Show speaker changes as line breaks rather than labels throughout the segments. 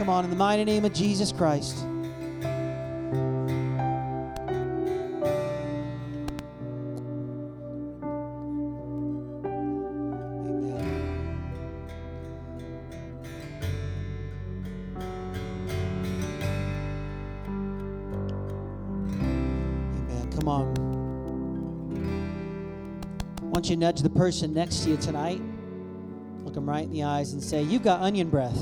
Come on, in the mighty name of Jesus Christ. You nudge the person next to you tonight, look them right in the eyes, and say, You've got onion breath.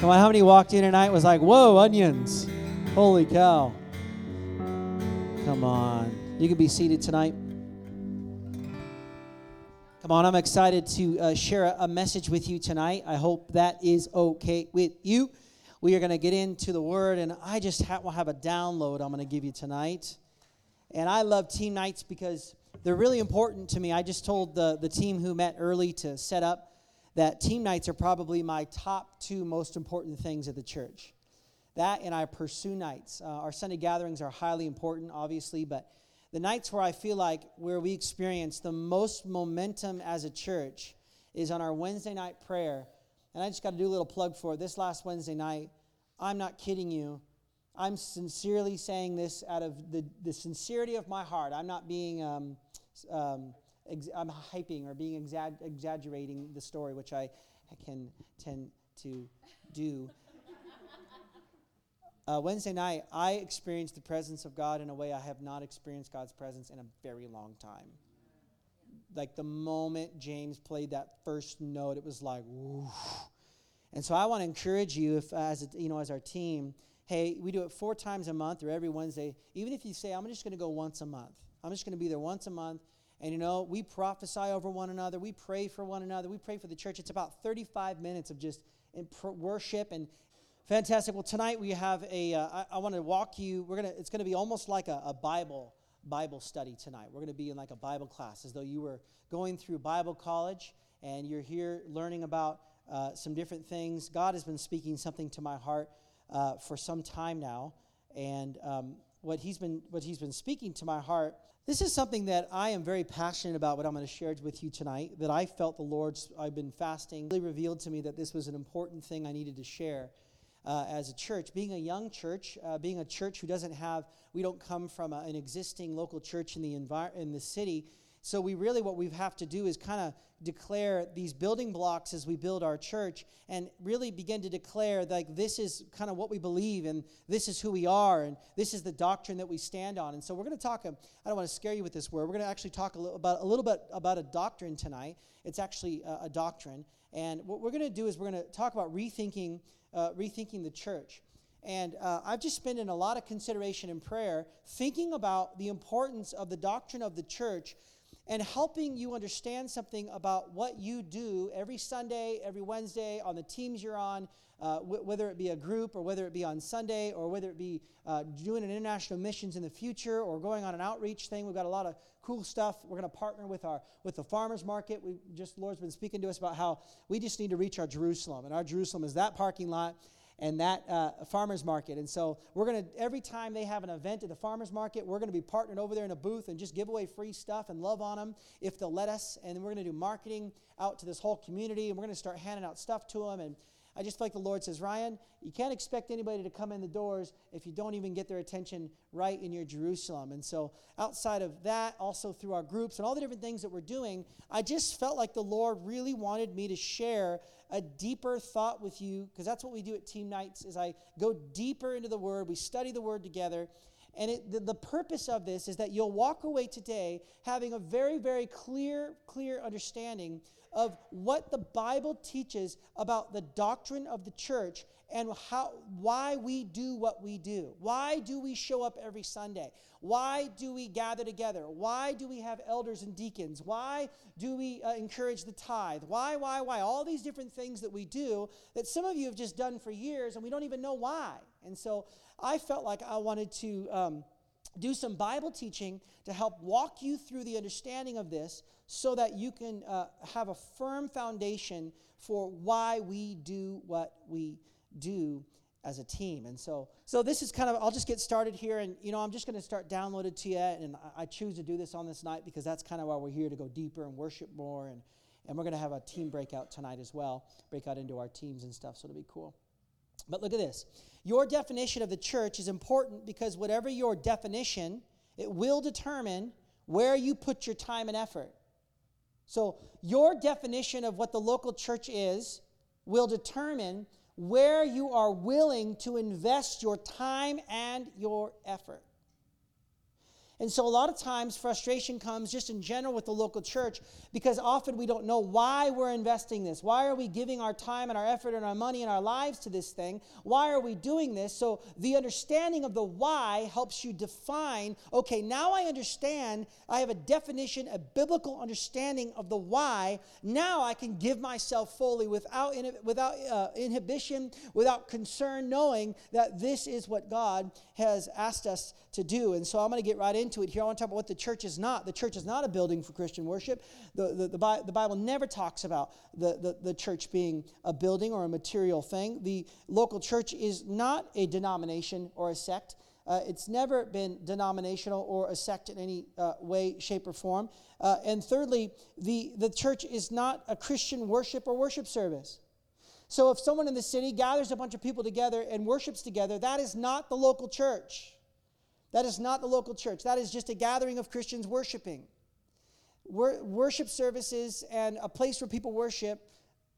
Come on, how many walked in tonight was like, Whoa, onions. Holy cow. Come on. You can be seated tonight. Come on, I'm excited to uh, share a, a message with you tonight. I hope that is okay with you. We are going to get into the word, and I just ha- will have a download I'm going to give you tonight. And I love team nights because they're really important to me. I just told the, the team who met early to set up that team nights are probably my top two most important things at the church. That and our pursue nights. Uh, our Sunday gatherings are highly important, obviously, but the nights where I feel like where we experience the most momentum as a church is on our Wednesday night prayer. And I just got to do a little plug for it. This last Wednesday night, I'm not kidding you. I'm sincerely saying this out of the, the sincerity of my heart. I'm not being, um, um, ex- I'm hyping or being exa- exaggerating the story, which I, I can tend to do. Uh, Wednesday night, I experienced the presence of God in a way I have not experienced God's presence in a very long time. Like the moment James played that first note, it was like. And so I want to encourage you, if as a, you know, as our team, hey, we do it four times a month or every Wednesday. Even if you say, I'm just going to go once a month, I'm just going to be there once a month. And you know, we prophesy over one another, we pray for one another, we pray for the church. It's about 35 minutes of just worship and fantastic. Well, tonight we have a. Uh, I, I want to walk you. We're gonna. It's gonna be almost like a, a Bible Bible study tonight. We're gonna be in like a Bible class, as though you were going through Bible college and you're here learning about uh, some different things. God has been speaking something to my heart uh, for some time now, and um, what he's been what he's been speaking to my heart. This is something that I am very passionate about. What I'm going to share with you tonight. That I felt the Lord's. I've been fasting. Really revealed to me that this was an important thing I needed to share. Uh, as a church, being a young church, uh, being a church who doesn't have, we don't come from a, an existing local church in the envir- in the city. So we really what we have to do is kind of declare these building blocks as we build our church and really begin to declare like this is kind of what we believe and this is who we are and this is the doctrine that we stand on. And so we're going to talk um, i don't want to scare you with this word we're going to actually talk a little about a little bit about a doctrine tonight. It's actually a, a doctrine. And what we're going to do is we're going to talk about rethinking uh, rethinking the church. And uh, I've just spent in a lot of consideration and prayer thinking about the importance of the doctrine of the church and helping you understand something about what you do every Sunday, every Wednesday, on the teams you're on, uh, w- whether it be a group or whether it be on Sunday or whether it be uh, doing an international missions in the future or going on an outreach thing. We've got a lot of cool stuff. We're going to partner with our with the farmers market. We just Lord's been speaking to us about how we just need to reach our Jerusalem, and our Jerusalem is that parking lot and that uh, farmers market. And so we're going to, every time they have an event at the farmers market, we're going to be partnered over there in a booth and just give away free stuff and love on them if they'll let us. And we're going to do marketing out to this whole community and we're going to start handing out stuff to them. And I just feel like the Lord says, Ryan, you can't expect anybody to come in the doors if you don't even get their attention right in your Jerusalem. And so, outside of that, also through our groups and all the different things that we're doing, I just felt like the Lord really wanted me to share a deeper thought with you because that's what we do at team nights is i go deeper into the word we study the word together and it, the, the purpose of this is that you'll walk away today having a very very clear clear understanding of what the bible teaches about the doctrine of the church and how why we do what we do why do we show up every sunday why do we gather together? Why do we have elders and deacons? Why do we uh, encourage the tithe? Why, why, why? All these different things that we do that some of you have just done for years and we don't even know why. And so I felt like I wanted to um, do some Bible teaching to help walk you through the understanding of this so that you can uh, have a firm foundation for why we do what we do as a team. And so, so this is kind of, I'll just get started here. And, you know, I'm just going to start downloaded to you. And I, I, choose to do this on this night because that's kind of why we're here to go deeper and worship more and, And we're going to have a team breakout tonight as well, break out into our teams and stuff, so it'll be cool. But look at this. Your definition of the church is important because whatever your definition, it will determine where you put your time and effort. So, your definition of what the local church is will determine where you are willing to invest your time and your effort. And so, a lot of times, frustration comes just in general with the local church because often we don't know why we're investing this. Why are we giving our time and our effort and our money and our lives to this thing? Why are we doing this? So, the understanding of the why helps you define okay, now I understand. I have a definition, a biblical understanding of the why. Now I can give myself fully without, without uh, inhibition, without concern, knowing that this is what God has asked us to do. And so, I'm going to get right into into it here. I want to talk about what the church is not. The church is not a building for Christian worship. The, the, the, the Bible never talks about the, the, the church being a building or a material thing. The local church is not a denomination or a sect. Uh, it's never been denominational or a sect in any uh, way, shape, or form. Uh, and thirdly, the, the church is not a Christian worship or worship service. So if someone in the city gathers a bunch of people together and worships together, that is not the local church. That is not the local church. That is just a gathering of Christians worshiping. Wor- worship services and a place where people worship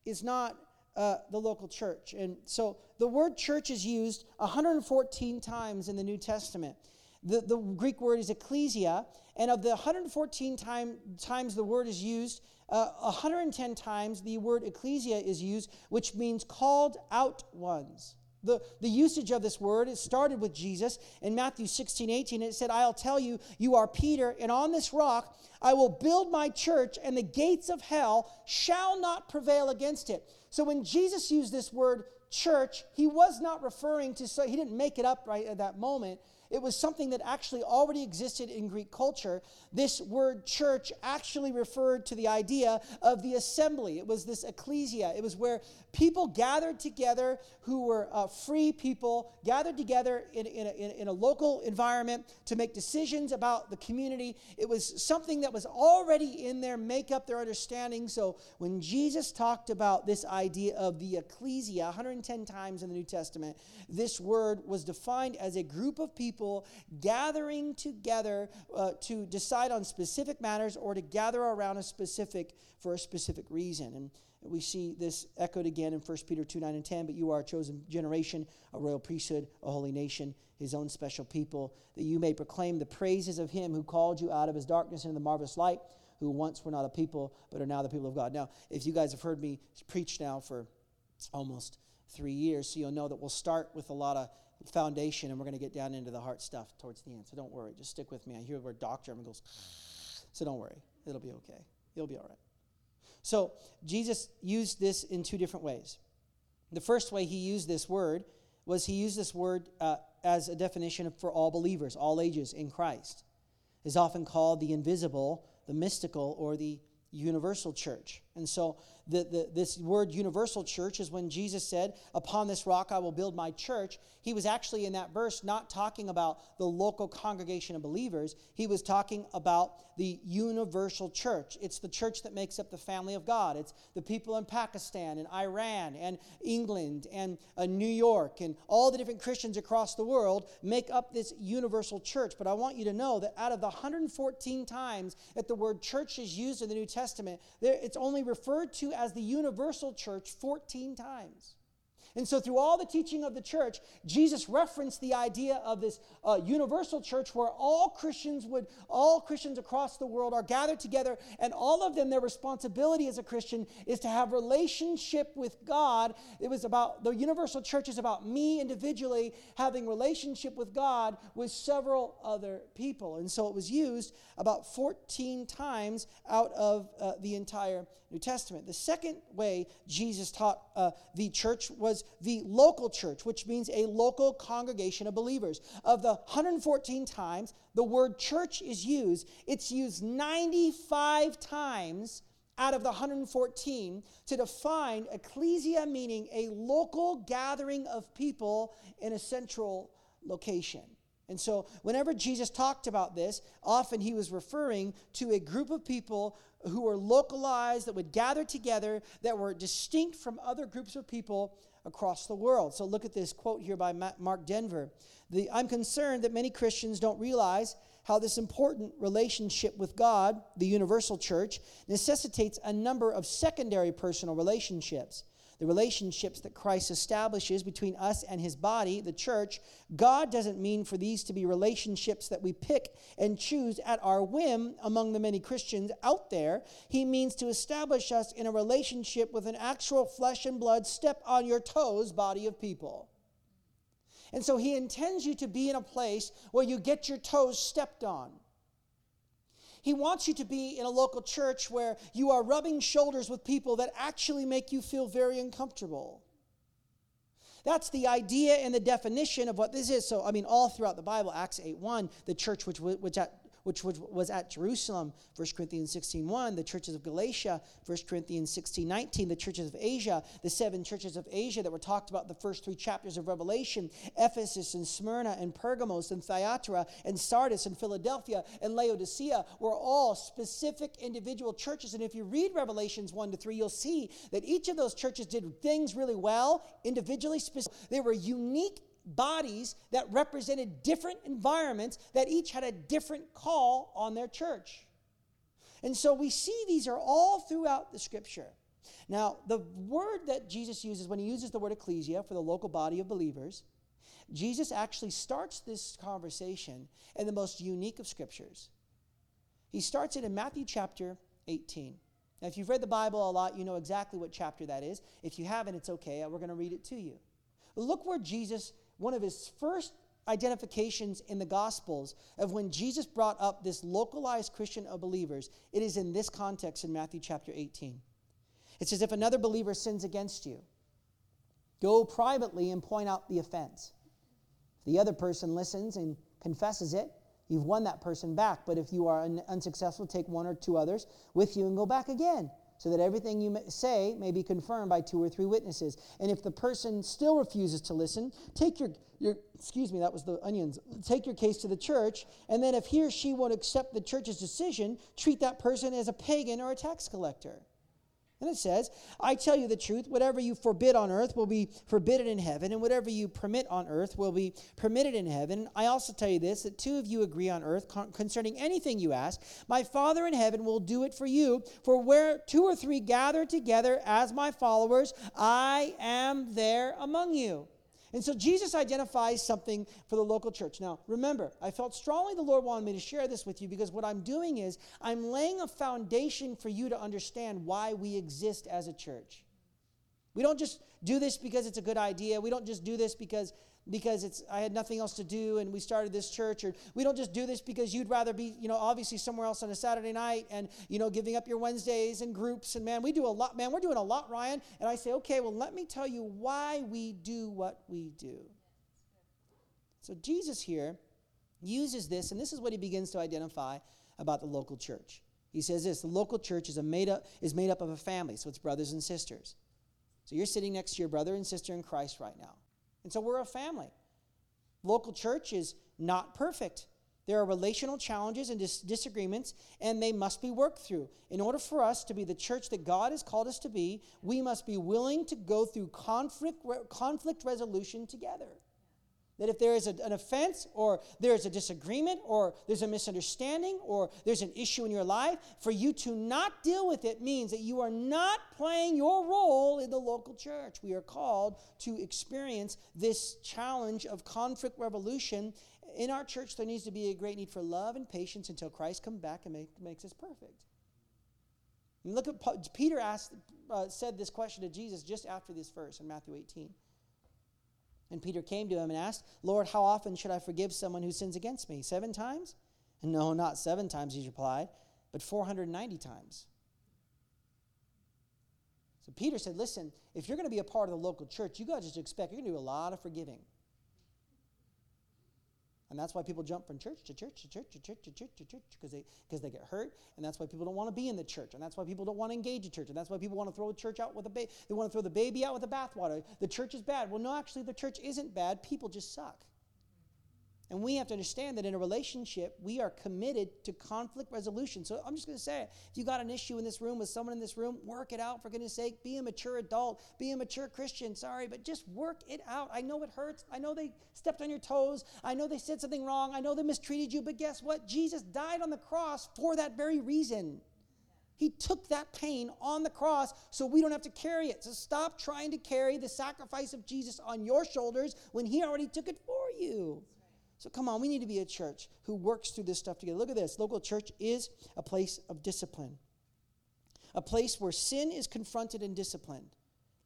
is not uh, the local church. And so the word church is used 114 times in the New Testament. The, the Greek word is ecclesia, and of the 114 time, times the word is used, uh, 110 times the word ecclesia is used, which means called out ones. The, the usage of this word, it started with Jesus in Matthew 16, 18. It said, I'll tell you, you are Peter, and on this rock I will build my church, and the gates of hell shall not prevail against it. So when Jesus used this word church, he was not referring to, so he didn't make it up right at that moment. It was something that actually already existed in Greek culture. This word church actually referred to the idea of the assembly. It was this ecclesia. It was where people gathered together who were uh, free people, gathered together in, in, a, in, a local environment to make decisions about the community. It was something that was already in their makeup, their understanding. So when Jesus talked about this idea of the ecclesia 110 times in the New Testament, this word was defined as a group of people gathering together uh, to decide on specific matters or to gather around a specific for a specific reason. And we see this echoed again in 1 Peter 2 9 and 10. But you are a chosen generation, a royal priesthood, a holy nation, his own special people, that you may proclaim the praises of him who called you out of his darkness into the marvelous light, who once were not a people, but are now the people of God. Now, if you guys have heard me preach now for almost three years, so you'll know that we'll start with a lot of foundation and we're going to get down into the heart stuff towards the end. So don't worry. Just stick with me. I hear the word doctor and it goes, so don't worry. It'll be okay. You'll be all right. So Jesus used this in two different ways. The first way he used this word was he used this word uh, as a definition for all believers, all ages in Christ. Is often called the invisible, the mystical, or the universal church. And so the, the, this word universal church is when Jesus said, Upon this rock I will build my church. He was actually in that verse not talking about the local congregation of believers. He was talking about the universal church. It's the church that makes up the family of God. It's the people in Pakistan and Iran and England and uh, New York and all the different Christians across the world make up this universal church. But I want you to know that out of the 114 times that the word church is used in the New Testament, there, it's only referred to as the universal church 14 times. And so, through all the teaching of the church, Jesus referenced the idea of this uh, universal church where all Christians would, all Christians across the world are gathered together, and all of them, their responsibility as a Christian is to have relationship with God. It was about the universal church is about me individually having relationship with God with several other people. And so, it was used about 14 times out of uh, the entire New Testament. The second way Jesus taught uh, the church was the local church, which means a local congregation of believers. Of the 114 times the word church is used, it's used 95 times out of the 114 to define ecclesia, meaning a local gathering of people in a central location. And so, whenever Jesus talked about this, often he was referring to a group of people who were localized, that would gather together, that were distinct from other groups of people across the world. So, look at this quote here by Mark Dever. The, I'm concerned that many Christians don't realize how this important relationship with God, the universal church, necessitates a number of secondary personal relationships the relationships that Christ establishes between us and his body, the church, God doesn't mean for these to be relationships that we pick and choose at our whim among the many Christians out there. He means to establish us in a relationship with an actual flesh and blood, step on your toes body of people. And so he intends you to be in a place where you get your toes stepped on he wants you to be in a local church where you are rubbing shoulders with people that actually make you feel very uncomfortable. That's the idea and the definition of what this is. So, I mean, all throughout the Bible, Acts 8 1, the church which, which at which was at Jerusalem, 1 Corinthians 16 1, the churches of Galatia, 1 Corinthians 16 19, the churches of Asia, the seven churches of Asia that were talked about in the first three chapters of Revelation, Ephesus and Smyrna and Pergamos and Thyatira and Sardis and Philadelphia and Laodicea were all specific individual churches. And if you read Revelations 1 to 3, you'll see that each of those churches did things really well, individually. specific. They were unique bodies that represented different environments that each had a different call on their church. And so we see these are all throughout the scripture. Now, the word that Jesus uses when he uses the word ecclesia for the local body of believers, Jesus actually starts this conversation in the most unique of scriptures. He starts it in Matthew chapter 18. Now, if you've read the Bible a lot, you know exactly what chapter that is. If you haven't, it's okay. We're going to read it to you. Look where Jesus one of his first identifications in the Gospels of when Jesus brought up this localized Christian of believers, it is in this context in Matthew chapter 18. It says, If another believer sins against you, go privately and point out the offense. If the other person listens and confesses it, you've won that person back. But if you are un- unsuccessful, take one or two others with you and go back again so that everything you say may be confirmed by two or three witnesses. And if the person still refuses to listen, take your, your excuse me, that was the onions, take your case to the church, and then if he or she won't accept the church's decision, treat that person as a pagan or a tax collector. And it says, I tell you the truth, whatever you forbid on earth will be forbidden in heaven, and whatever you permit on earth will be permitted in heaven. I also tell you this that two of you agree on earth concerning anything you ask, my Father in heaven will do it for you. For where two or three gather together as my followers, I am there among you. And so Jesus identifies something for the local church. Now, remember, I felt strongly the Lord wanted me to share this with you because what I'm doing is I'm laying a foundation for you to understand why we exist as a church. We don't just do this because it's a good idea. We don't just do this because because it's I had nothing else to do and we started this church or we don't just do this because you'd rather be, you know, obviously somewhere else on a Saturday night and you know giving up your Wednesdays and groups and man, we do a lot, man, we're doing a lot, Ryan. And I say, "Okay, well, let me tell you why we do what we do." So Jesus here uses this and this is what he begins to identify about the local church. He says this, the local church is a made up is made up of a family, so it's brothers and sisters. So you're sitting next to your brother and sister in Christ right now. And so we're a family. Local church is not perfect. There are relational challenges and dis- disagreements, and they must be worked through. In order for us to be the church that God has called us to be, we must be willing to go through conflict, re- conflict resolution together. That if there is a, an offense or there's a disagreement or there's a misunderstanding or there's an issue in your life, for you to not deal with it means that you are not playing your role in the local church. We are called to experience this challenge of conflict revolution. In our church, there needs to be a great need for love and patience until Christ comes back and make, makes us perfect. And look at Peter asked, uh, said this question to Jesus just after this verse in Matthew 18. And Peter came to him and asked, Lord, how often should I forgive someone who sins against me? Seven times? No, not seven times, he replied, but 490 times. So Peter said, Listen, if you're going to be a part of the local church, you got to just expect you're going to do a lot of forgiving. And that's why people jump from church to church to church to church to church to church because they, because they get hurt. And that's why people don't want to be in the church. And that's why people don't want to engage in church. And that's why people want to throw the church out with a baby. They want to throw the baby out with the bathwater. The church is bad. Well, no, actually, the church isn't bad. People just suck. And we have to understand that in a relationship, we are committed to conflict resolution. So I'm just going to say it. If you got an issue in this room with someone in this room, work it out for goodness sake. Be a mature adult, be a mature Christian. Sorry, but just work it out. I know it hurts. I know they stepped on your toes. I know they said something wrong. I know they mistreated you. But guess what? Jesus died on the cross for that very reason. He took that pain on the cross so we don't have to carry it. So stop trying to carry the sacrifice of Jesus on your shoulders when He already took it for you. So come on, we need to be a church who works through this stuff together. Look at this. Local church is a place of discipline, a place where sin is confronted and disciplined.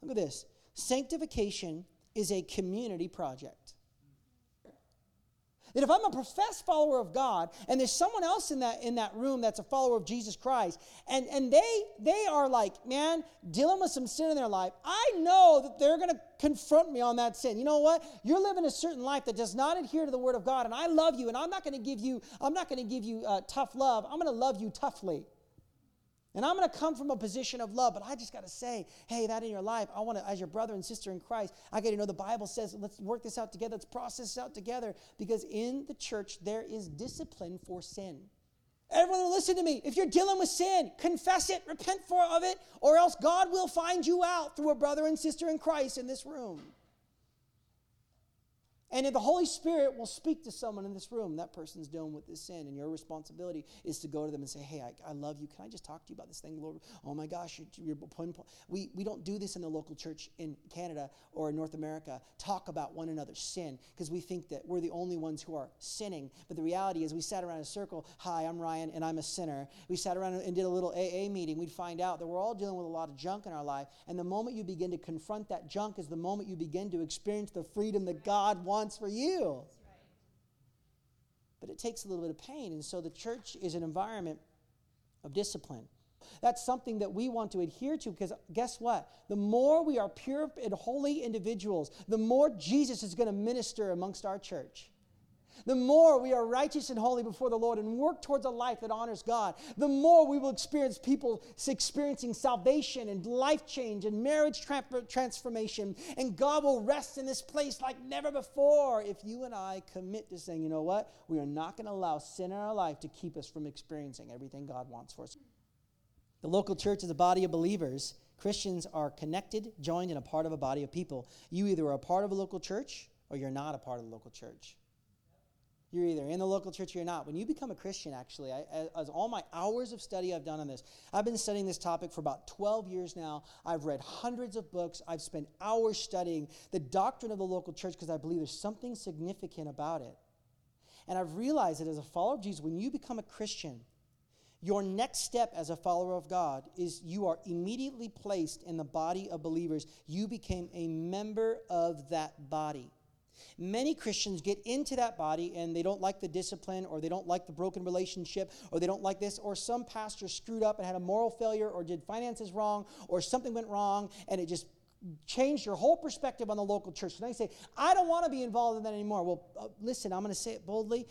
Look at this. Sanctification is a community project. That if I'm a professed follower of God and there's someone else in that in that room that's a follower of Jesus Christ and and they they are like, man, dealing with some sin in their life, I know that they're to confront me on that sin. You know what? You're living a certain life that does not adhere to the word of God and I love you and I'm not to give you I'm not to give you uh, tough love. I'm to love you toughly. And I'm going to come from a position of love, but I just got to say, hey, that in your life, I want to, as your brother and sister in Christ, I got to know the Bible says, let's work this out together, let's process this out together, because in the church, there is discipline for sin. Everyone, listen to me. If you're dealing with sin, confess it, repent for of it, or else God will find you out through a brother and sister in Christ in this room. And if the Holy Spirit will speak to someone in this room, that person's dealing with this sin, and your responsibility is to go to them and say, Hey, I, I love you. Can I just talk to you about this thing, Lord? Oh my gosh, you're, point. We, we don't do this in the local church in Canada or in North America. Talk about one another's sin because we think that we're the only ones who are sinning. But the reality is, we sat around in a circle. Hi, I'm Ryan, and I'm a sinner. We sat around and did a little AA meeting. We'd find out that we're all dealing with a lot of junk in our life. And the moment you begin to confront that junk is the moment you begin to experience the freedom that God wants for you. But it takes a little bit of pain. And so the church is an environment of discipline. That's something that we want to adhere to because guess what? The more we are pure and holy individuals, the more Jesus is going to minister amongst our church the more we are righteous and holy before the Lord and work towards a life that honors God, the more we will experience people experiencing salvation and life change and marriage transformation. And God will rest in this place like never before if you and I commit to saying, you know what? We are not going to allow sin in our life to keep us from experiencing everything God wants for us. The local church is a body of believers. Christians are connected, joined, and a part of a body of people. You either are a part of a local church or you're not a part of the local church. You're either in the local church or you're not. When you become a Christian, actually, I, as all my hours of study I've done on this, I've been studying this topic for about 12 years now. I've read hundreds of books. I've spent hours studying the doctrine of the local church because I believe there's something significant about it. And I've realized that as a follower of Jesus, when you become a Christian, your next step as a follower of God is you are immediately placed in the body of believers. You became a member of that body. Many Christians get into that body and they don't like the discipline or they don't like the broken relationship or they don't like this or some pastor screwed up and had a moral failure or did finances wrong or something went wrong and it just changed your whole perspective on the local church. And they say, I don't want to be involved in that anymore. Well, uh, listen, I'm going to say it boldly.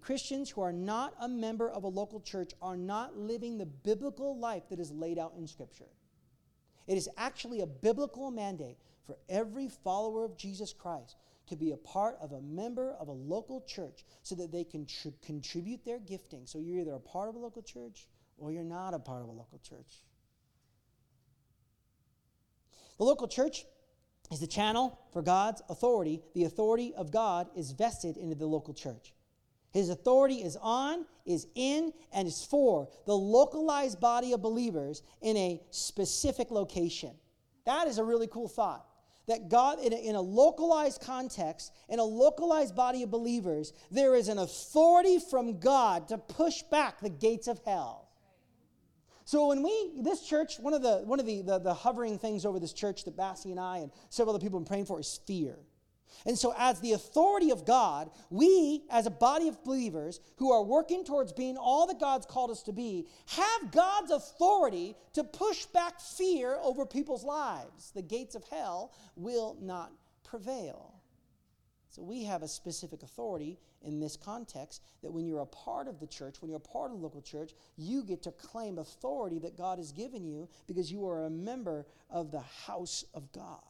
Christians who are not a member of a local church are not living the biblical life that is laid out in Scripture. It is actually a biblical mandate for every follower of Jesus Christ to be a part of a member of a local church so that they can tr- contribute their gifting. So you're either a part of a local church or you're not a part of a local church. The local church is the channel for God's authority. The authority of God is vested into the local church. His authority is on, is in, and is for the localized body of believers in a specific location. That is a really cool thought that God, in a, in a, localized context, in a localized body of believers, there is an authority from God to push back the gates of hell. So when we, this church, one of the one of the, the, the hovering things over this church that Bassie and I and several other people have been praying for is fear. And so, as the authority of God, we, as a body of believers who are working towards being all that God's called us to be, have God's authority to push back fear over people's lives. The gates of hell will not prevail. So, we have a specific authority in this context that when you're a part of the church, when you're a part of the local church, you get to claim authority that God has given you because you are a member of the house of God.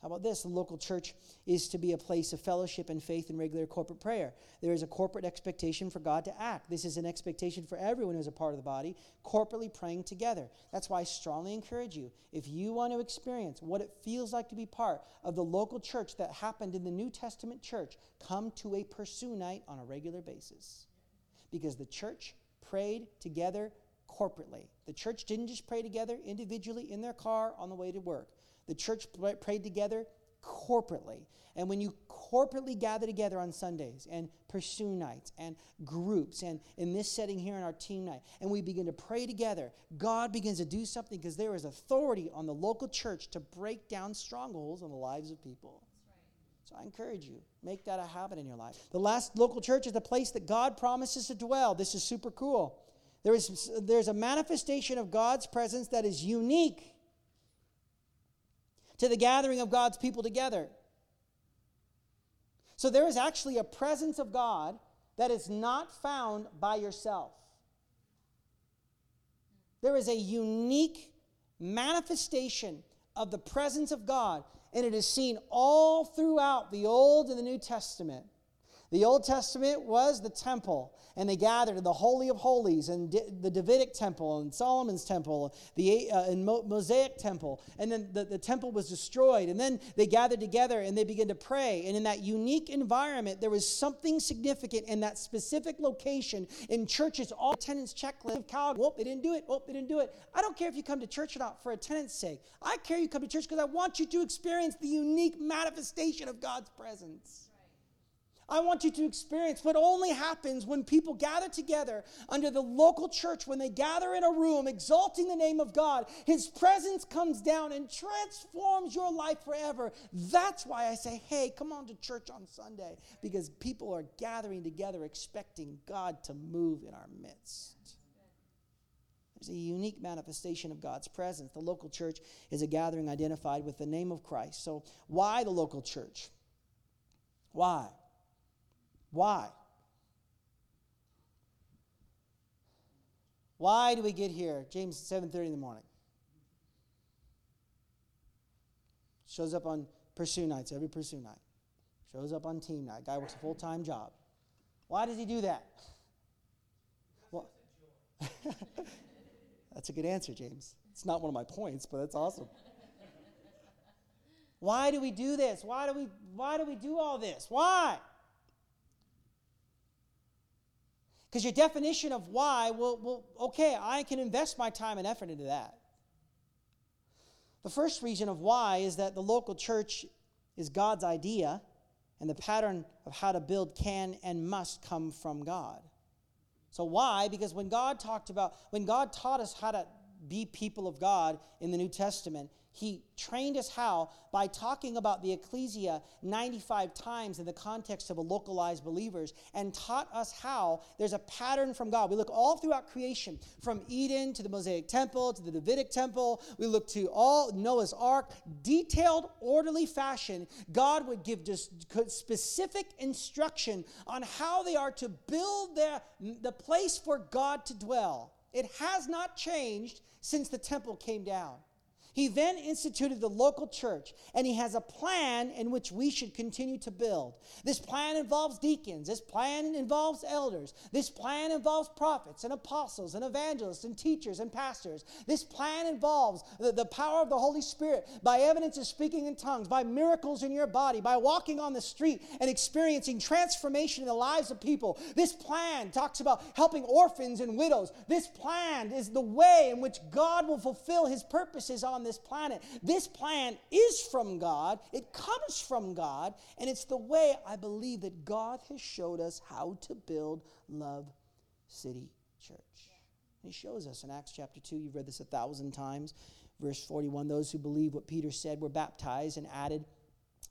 How about this? The local church is to be a place of fellowship and faith and regular corporate prayer. There is a corporate expectation for God to act. This is an expectation for everyone who's a part of the body, corporately praying together. That's why I strongly encourage you, if you want to experience what it feels like to be part of the local church that happened in the New Testament church, come to a pursue night on a regular basis. Because the church prayed together corporately. The church didn't just pray together individually in their car on the way to work. The church prayed together corporately. And when you corporately gather together on Sundays and pursue nights and groups and in this setting here in our team night, and we begin to pray together, God begins to do something because there is authority on the local church to break down strongholds in the lives of people. So I encourage you, make that a habit in your life. The last local church is the place that God promises to dwell. This is super cool. There is, there's a manifestation of God's presence that is unique to the gathering of God's people together. So there is actually a presence of God that is not found by yourself. There is a unique manifestation of the presence of God, and it is seen all throughout the Old and the New Testament. The Old Testament was the temple, and they gathered in the Holy of Holies and the Davidic temple and Solomon's temple, the uh, and Mo- Mosaic temple. And then the, the temple was destroyed. And then they gathered together and they began to pray. And in that unique environment, there was something significant in that specific location. In churches, all attendance checklist of Calgary. Whoop, they didn't do it. Whoop, they didn't do it. I don't care if you come to church or not for attendance sake. I care you come to church because I want you to experience the unique manifestation of God's presence. I want you to experience what only happens when people gather together under the local church, when they gather in a room exalting the name of God. His presence comes down and transforms your life forever. That's why I say, hey, come on to church on Sunday, because people are gathering together expecting God to move in our midst. There's a unique manifestation of God's presence. The local church is a gathering identified with the name of Christ. So, why the local church? Why? Why? Why do we get here? James 7:30 in the morning. Shows up on pursue nights, every pursue night. Shows up on team night. Guy works a full-time job. Why does he do that? Well, that's a good answer, James. It's not one of my points, but that's awesome. Why do we do this? Why do we why do we do all this? Why? Because your definition of why, well, well, okay, I can invest my time and effort into that. The first reason of why is that the local church is God's idea, and the pattern of how to build can and must come from God. So, why? Because when God talked about, when God taught us how to be people of God in the New Testament, he trained us how by talking about the ecclesia 95 times in the context of a localized believers and taught us how there's a pattern from God. We look all throughout creation, from Eden to the Mosaic temple to the Davidic temple. We look to all Noah's ark, detailed, orderly fashion. God would give just specific instruction on how they are to build their, the place for God to dwell. It has not changed since the temple came down. He then instituted the local church, and he has a plan in which we should continue to build. This plan involves deacons, this plan involves elders, this plan involves prophets and apostles and evangelists and teachers and pastors. This plan involves the, the power of the Holy Spirit by evidence of speaking in tongues, by miracles in your body, by walking on the street and experiencing transformation in the lives of people. This plan talks about helping orphans and widows. This plan is the way in which God will fulfill his purposes on on this planet. This plan is from God, it comes from God, and it's the way I believe that God has showed us how to build Love City Church. He shows us in Acts chapter 2, you've read this a thousand times. Verse 41 Those who believe what Peter said were baptized and added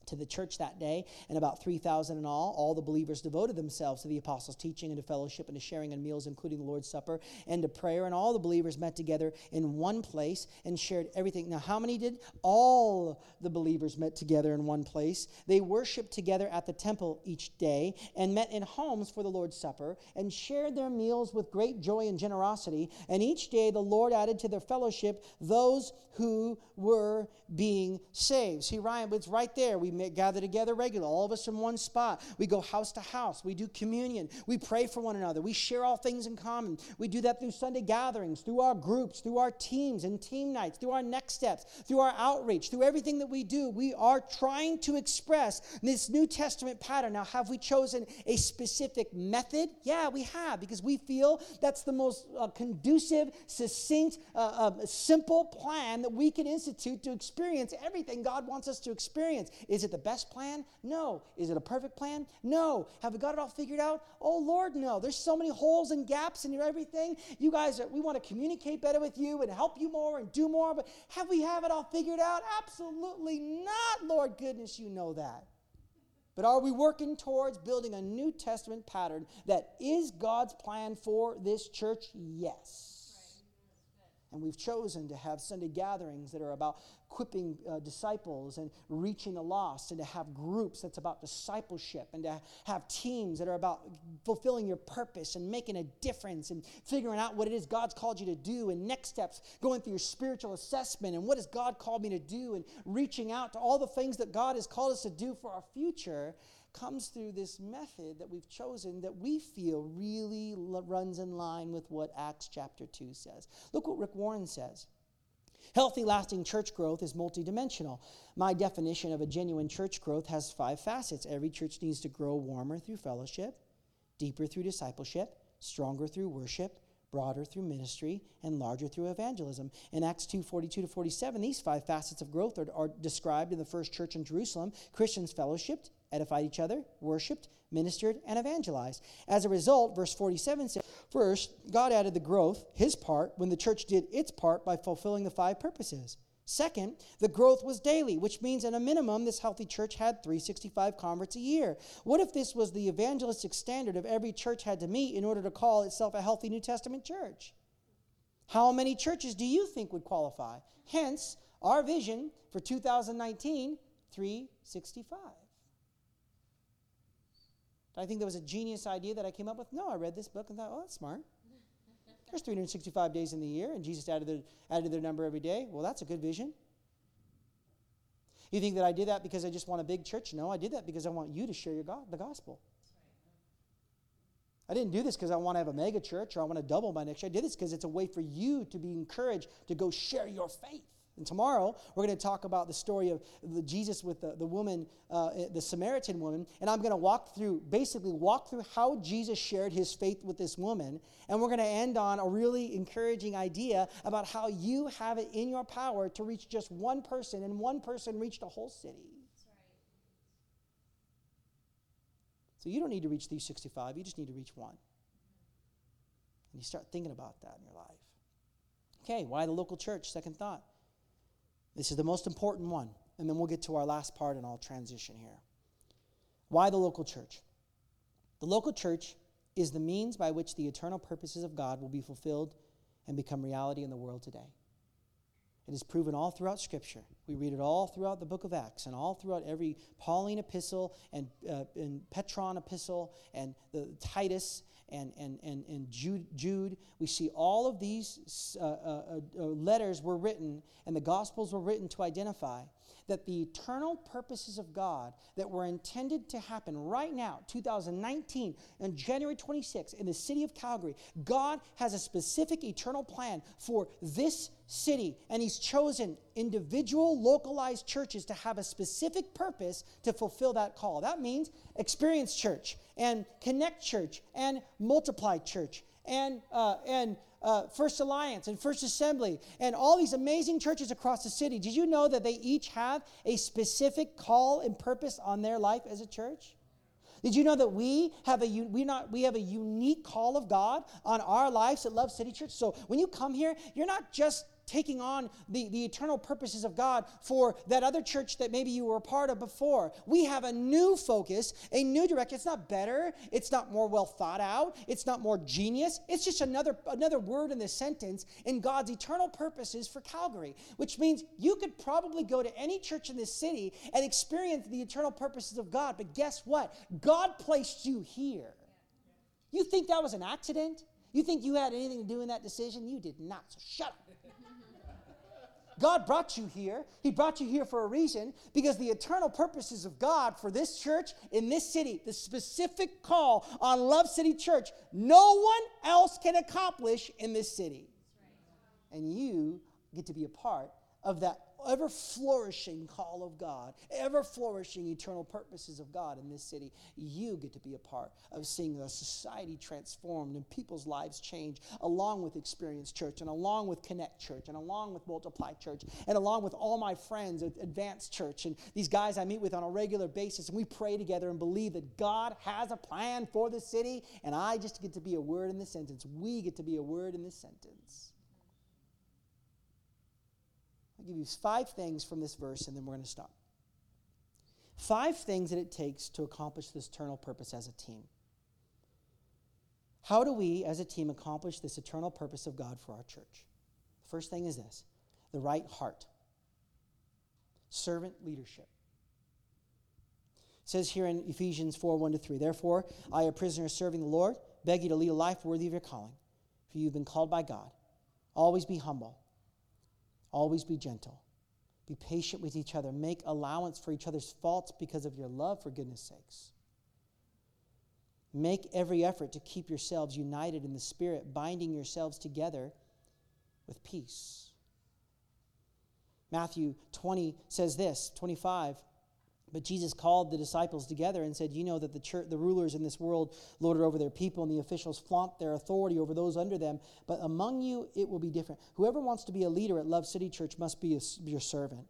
to the church that day, and about 3,000 in all. All the believers devoted themselves to the apostles' teaching and to fellowship and to sharing in meals, including the Lord's Supper and to prayer. And all the believers met together in one place and shared everything. Now, how many did? All the believers met together in one place. They worshiped together at the temple each day and met in homes for the Lord's Supper and shared their meals with great joy and generosity. And each day the Lord added to their fellowship those who were being saved. See, Ryan, it's right there. We gather together regularly, all of us in one spot. We go house to house. We do communion. We pray for one another. We share all things in common. We do that through Sunday gatherings, through our groups, through our teams and team nights, through our next steps, through our outreach, through everything that we do. We are trying to express this New Testament pattern. Now, have we chosen a specific method? Yeah, we have, because we feel that's the most uh, conducive, succinct, uh, uh, simple plan that we can institute to experience everything God wants us to experience. Is it the best plan? No. Is it a perfect plan? No. Have we got it all figured out? Oh, Lord, no. There's so many holes and gaps in everything. You guys, are, we want to communicate better with you and help you more and do more, but have we have it all figured out? Absolutely not, Lord goodness, you know that. But are we working towards building a New Testament pattern that is God's plan for this church? Yes. And we've chosen to have Sunday gatherings that are about equipping uh, disciples and reaching the lost, and to have groups that's about discipleship, and to have teams that are about fulfilling your purpose and making a difference and figuring out what it is God's called you to do, and next steps, going through your spiritual assessment, and what has God called me to do, and reaching out to all the things that God has called us to do for our future comes through this method that we've chosen that we feel really runs in line with what Acts chapter 2 says. Look what Rick Warren says. Healthy, lasting church growth is multidimensional. My definition of a genuine church growth has five facets. Every church needs to grow warmer through fellowship, deeper through discipleship, stronger through worship, broader through ministry, and larger through evangelism. In Acts 2 42 to 47, these five facets of growth are, are described in the first church in Jerusalem. Christians fellowshipped, edified each other, worshiped, ministered, and evangelized. As a result, verse 47 says, First, God added the growth, his part, when the church did its part by fulfilling the five purposes. Second, the growth was daily, which means at a minimum, this healthy church had 365 converts a year. What if this was the evangelistic standard of every church had to meet in order to call itself a healthy New Testament church? How many churches do you think would qualify? Hence, our vision for 2019 365. I think that was a genius idea that I came up with? No, I read this book and thought, oh, that's smart. There's 365 days in the year, and Jesus added their, added their number every day. Well, that's a good vision. You think that I did that because I just want a big church? No, I did that because I want you to share your go- the gospel. I didn't do this because I want to have a mega church or I want to double my next year. I did this because it's a way for you to be encouraged to go share your faith. And tomorrow, we're going to talk about the story of the Jesus with the, the woman, uh, the Samaritan woman. And I'm going to walk through, basically, walk through how Jesus shared his faith with this woman. And we're going to end on a really encouraging idea about how you have it in your power to reach just one person, and one person reached a whole city. So you don't need to reach 365, you just need to reach one. And you start thinking about that in your life. Okay, why the local church? Second thought. This is the most important one. And then we'll get to our last part and I'll transition here. Why the local church? The local church is the means by which the eternal purposes of God will be fulfilled and become reality in the world today. It is proven all throughout Scripture. We read it all throughout the book of Acts and all throughout every Pauline epistle and, uh, and Petrine epistle and the Titus and, and, and, and Jude, Jude. We see all of these uh, uh, uh, letters were written and the Gospels were written to identify that the eternal purposes of God that were intended to happen right now, 2019, on January 26th, in the city of Calgary, God has a specific eternal plan for this city, and He's chosen individual, localized churches to have a specific purpose to fulfill that call. That means Experience Church, and Connect Church, and Multiply Church, and, uh, and uh, First Alliance and First Assembly and all these amazing churches across the city. Did you know that they each have a specific call and purpose on their life as a church? Did you know that we have a we not we have a unique call of God on our lives at Love City Church? So when you come here, you're not just taking on the, the eternal purposes of God for that other church that maybe you were a part of before. We have a new focus, a new direction. It's not better, it's not more well thought out, it's not more genius. It's just another, another word in this sentence in God's eternal purposes for Calgary, which means you could probably go to any church in this city and experience the eternal purposes of God. But guess what? God placed you here. You think that was an accident? You think you had anything to do in that decision? You did not. So shut up. God brought you here. He brought you here for a reason because the eternal purposes of God for this church in this city, the specific call on Love City Church, no one else can accomplish in this city. And you get to be a part of that ever flourishing call of God, ever flourishing eternal purposes of God in this city, you get to be a part of seeing a society transformed and people's lives change, along with Experience Church, and along with Connect Church, and along with Multiply Church, and along with all my friends at Advanced Church, and these guys I meet with on a regular basis. And we pray together and believe that God has a plan for the city, and I just get to be a word in this sentence. We get to be a word in this sentence. I'll give you five things from this verse and then we're going to stop. Five things that it takes to accomplish this eternal purpose as a team. How do we, as a team, accomplish this eternal purpose of God for our church? The first thing is this the right heart, servant leadership. It says here in Ephesians 4 1 to 3, Therefore, I, a prisoner serving the Lord, beg you to lead a life worthy of your calling, for you've been called by God. Always be humble Always be gentle. Be patient with each other. Make allowance for each other's faults because of your love, for goodness sakes. Make every effort to keep yourselves united in the Spirit, binding yourselves together with peace. Matthew 20 says this 25. But Jesus called the disciples together and said, You know that the, church, the rulers in this world lord it over their people, and the officials flaunt their authority over those under them. But among you, it will be different. Whoever wants to be a leader at Love City Church must be a, your servant.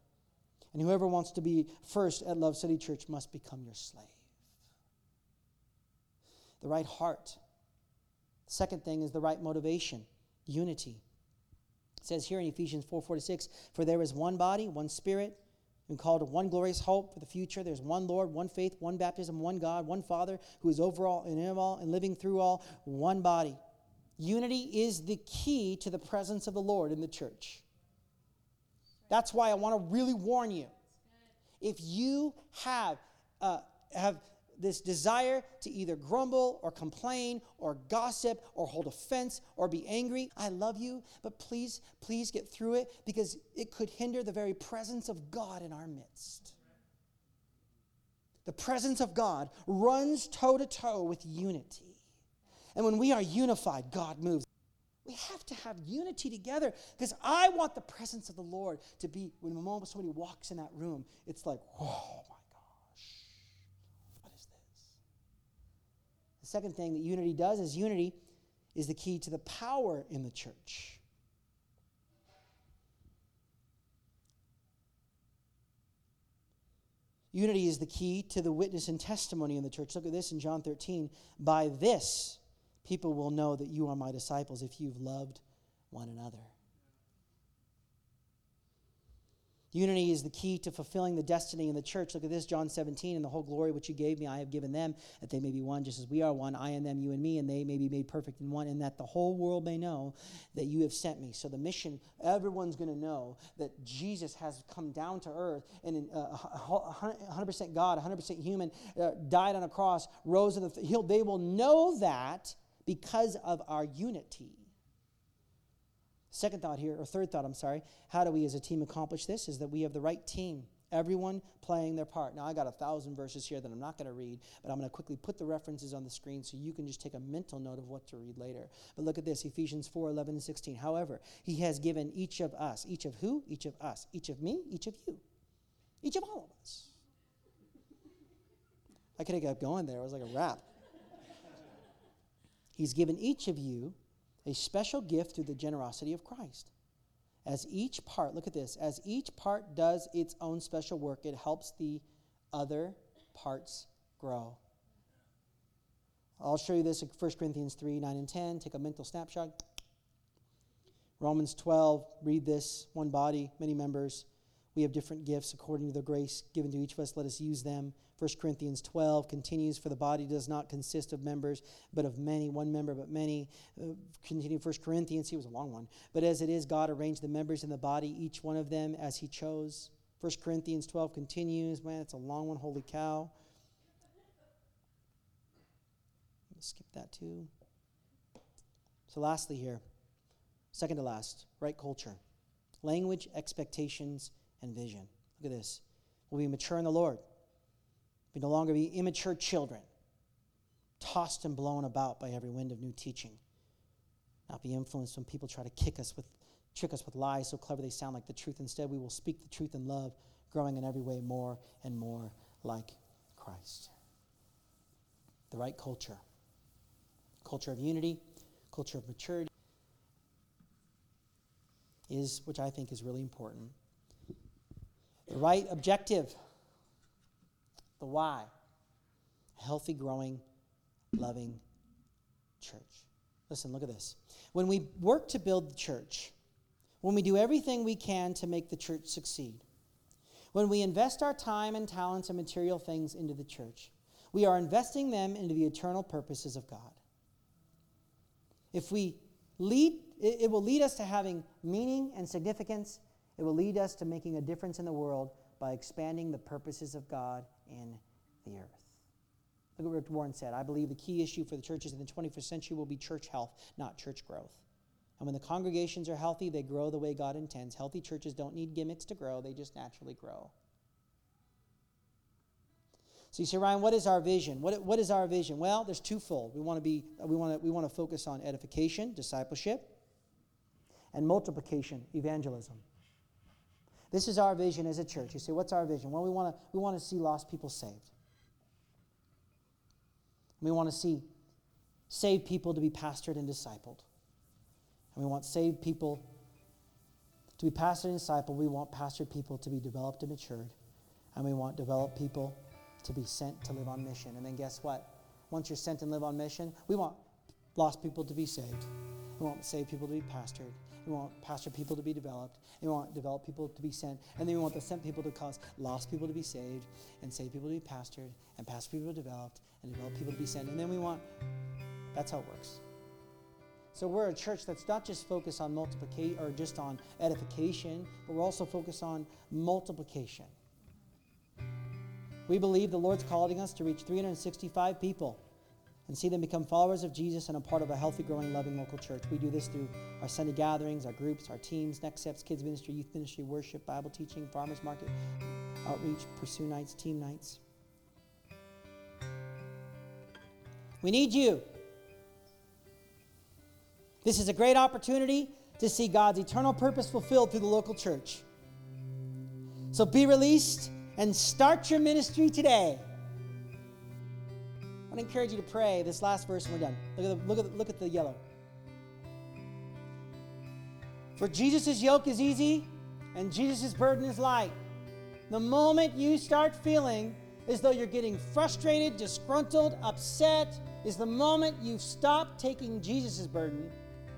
And whoever wants to be first at Love City Church must become your slave. The right heart. Second thing is the right motivation, unity. It says here in Ephesians 4:46, "For there is one body, one spirit, been called to one glorious hope for the future. There's one Lord, one faith, one baptism, one God, one Father who is over all and in all and living through all, one body. Unity is the key to the presence of the Lord in the church. That's why I want to really warn you. If you have, uh, have this desire to either grumble or complain or gossip or hold offense or be angry. I love you, but please, please get through it because it could hinder the very presence of God in our midst. The presence of God runs toe to toe with unity. And when we are unified, God moves. We have to have unity together because I want the presence of the Lord to be when the moment somebody walks in that room, it's like, whoa, my second thing that unity does is unity is the key to the power in the church. Unity is the key to the witness and testimony in the church. Look at this in John 13. By this, people will know that you are my disciples if you've loved one another. Unity is the key to fulfilling the destiny in the church. Look at this, John 17, and the whole glory which you gave me, I have given them, that they may be one, just as we are one, I and them, you and me, and they may be made perfect in one, and that the whole world may know that you have sent me. So the mission, everyone's going to know that Jesus has come down to earth and uh, 100% God, 100% human, uh, died on a cross, rose in the, th- they will know that because of our unity. Second thought here, or third thought, I'm sorry, how do we as a team accomplish this? Is that we have the right team, everyone playing their part. Now, I got a thousand verses here that I'm not going to read, but I'm going to quickly put the references on the screen so you can just take a mental note of what to read later. But look at this Ephesians 4 11 and 16. However, he has given each of us, each of who? Each of us, each of me, each of you, each of all of us. I could have kept going there, it was like a rap. He's given each of you a special gift through the generosity of Christ. As each part, look at this, as each part does its own special work, it helps the other parts grow. I'll show you this in 1 Corinthians 3 9 and 10. Take a mental snapshot. Romans 12, read this one body, many members. We have different gifts according to the grace given to each of us. Let us use them. 1 Corinthians 12 continues, For the body does not consist of members, but of many. One member, but many. Uh, continue 1 Corinthians, he was a long one. But as it is, God arranged the members in the body, each one of them as he chose. 1 Corinthians 12 continues. Man, it's a long one. Holy cow. Skip that too. So, lastly, here, second to last, right culture. Language, expectations, and vision. Look at this. We'll be mature in the Lord. We no longer be immature children, tossed and blown about by every wind of new teaching. Not be influenced when people try to kick us with, trick us with lies so clever they sound like the truth. Instead, we will speak the truth in love, growing in every way more and more like Christ. The right culture. Culture of unity, culture of maturity is, which I think is really important. The right objective, the why. A Healthy, growing, loving church. Listen, look at this. When we work to build the church, when we do everything we can to make the church succeed, when we invest our time and talents and material things into the church, we are investing them into the eternal purposes of God. If we lead, it, will lead us to having meaning and significance. It will lead us to making a difference in the world by expanding the purposes of God in the earth. Look at what Rick Warren said. I believe the key issue for the churches in the 21st century will be church health, not church growth. And when the congregations are healthy, they grow the way God intends. Healthy churches don't need gimmicks to grow, they just naturally grow. So you say, Ryan, what is our vision? What, what is our vision? Well, there's twofold. We want to be we want to we want to focus on edification, discipleship, and multiplication, evangelism. This is our vision as a church. You say, what's our vision? Well, we want to we want to see lost people saved. We want to see saved people to be pastored and discipled. And we want saved people to be pastored and discipled. We want pastored people to be developed and matured. And we want developed people to be sent to live on mission. And then guess what? Once you're sent and live on mission, we want lost people to be saved. We want saved people to be pastored. We want pastored people to be developed. We want developed people to be sent. And then we want the sent people to cause lost people to be saved, and saved people to be pastored, and pastored people developed, and developed people to be sent. And then we want, that's how it works. So we're a church that's not just focused on multiplication or just on edification, but we're also focused on multiplication. We believe the Lord's calling us to reach 365 people and see them become followers of Jesus and a part of a healthy, growing, loving local church. We do this through our Sunday gatherings, our groups, our teams, Next Steps, Kids Ministry, Youth Ministry, Worship, Bible teaching, Farmers Market, Outreach, Pursue Nights, Team Nights. We need you. This is a great opportunity to see God's eternal purpose fulfilled through the local church. So be released and start your ministry today. I encourage you to pray this last verse and we're done. Look at the, look at the, look at the yellow. For Jesus' yoke is easy and Jesus' burden is light. The moment you start feeling as though you're getting frustrated, disgruntled, upset, is the moment you've stopped taking Jesus' burden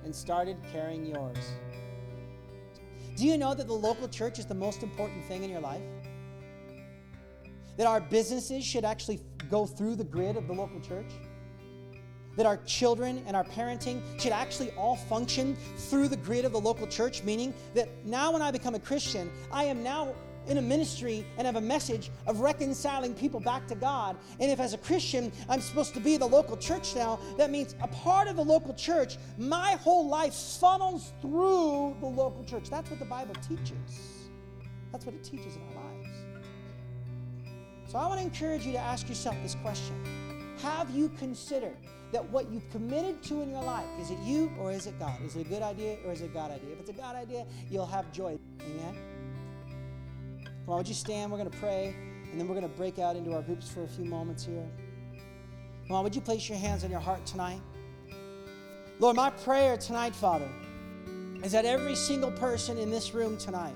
and started carrying yours. Do you know that the local church is the most important thing in your life? That our businesses should actually go through the grid of the local church? That our children and our parenting should actually all function through the grid of the local church, meaning that now when I become a Christian, I am now in a ministry and have a message of reconciling people back to God. And if as a Christian I'm supposed to be the local church now, that means a part of the local church, my whole life funnels through the local church. That's what the Bible teaches. That's what it teaches in our lives. So I want to encourage you to ask yourself this question Have you considered that what you've committed to in your life, is it you or is it God? Is it a good idea or is it a God idea? If it's a God idea, you'll have joy. Amen? Come on, would you stand? We're going to pray, and then we're going to break out into our groups for a few moments here. Come on, would you place your hands on your heart tonight? Lord, my prayer tonight, Father, is that every single person in this room tonight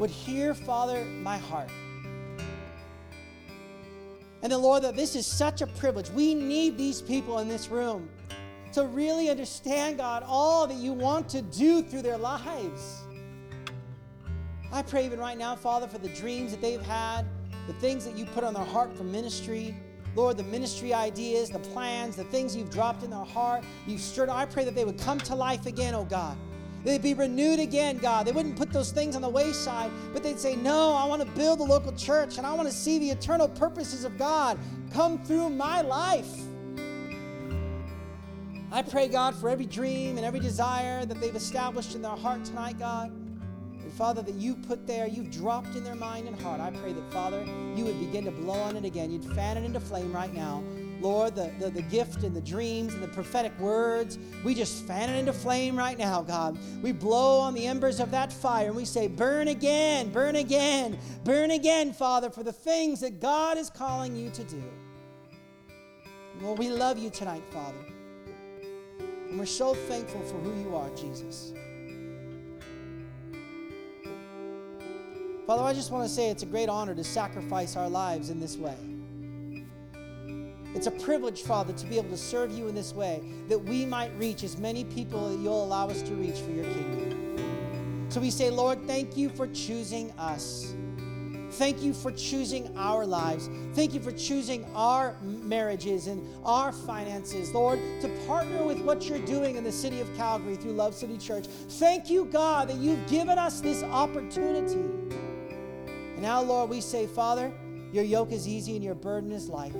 would hear, Father, my heart. And the Lord, that this is such a privilege. We need these people in this room to really understand, God, all that you want to do through their lives. I pray even right now, Father, for the dreams that they've had, the things that you put on their heart for ministry. Lord, the ministry ideas, the plans, the things you've dropped in their heart, you've stirred. I pray that they would come to life again, oh God. They'd be renewed again, God. They wouldn't put those things on the wayside, but they'd say, No, I want to build a local church and I want to see the eternal purposes of God come through my life. I pray, God, for every dream and every desire that they've established in their heart tonight, God. And Father, that you put there, you've dropped in their mind and heart. I pray that, Father, you would begin to blow on it again. You'd fan it into flame right now. Lord, the, the, the, gift and the dreams and the prophetic words, we just fan it into flame right now, God. We blow on the embers of that fire and we say, Burn again, burn again, burn again, Father, for the things that God is calling you to do. Lord, we love you tonight, Father. And we're so thankful for who you are, Jesus. Father, I just want to say it's a great honor to sacrifice our lives in this way. It's a privilege, Father, to be able to serve you in this way, that we might reach as many people that you'll allow us to reach for your kingdom. So we say, Lord, thank you for choosing us. Thank you for choosing our lives. Thank you for choosing our marriages and our finances, Lord, to partner with what you're doing in the city of Calgary through Love City Church. Thank you, God, that you've given us this opportunity. And now, Lord, we say, Father, your yoke is easy and your burden is light.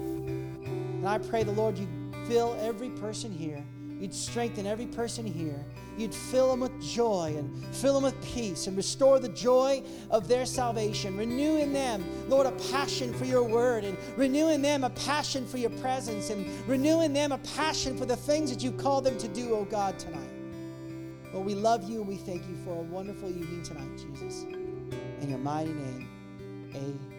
And I pray the Lord, you fill every person here. You'd strengthen every person here. You'd fill them with joy and fill them with peace and restore the joy of their salvation. Renew in them, Lord, a passion for your word and renew in them a passion for your presence and renew in them a passion for the things that you call them to do, oh God, tonight. Lord, we love you and we thank you for a wonderful evening tonight, Jesus. In your mighty name, amen.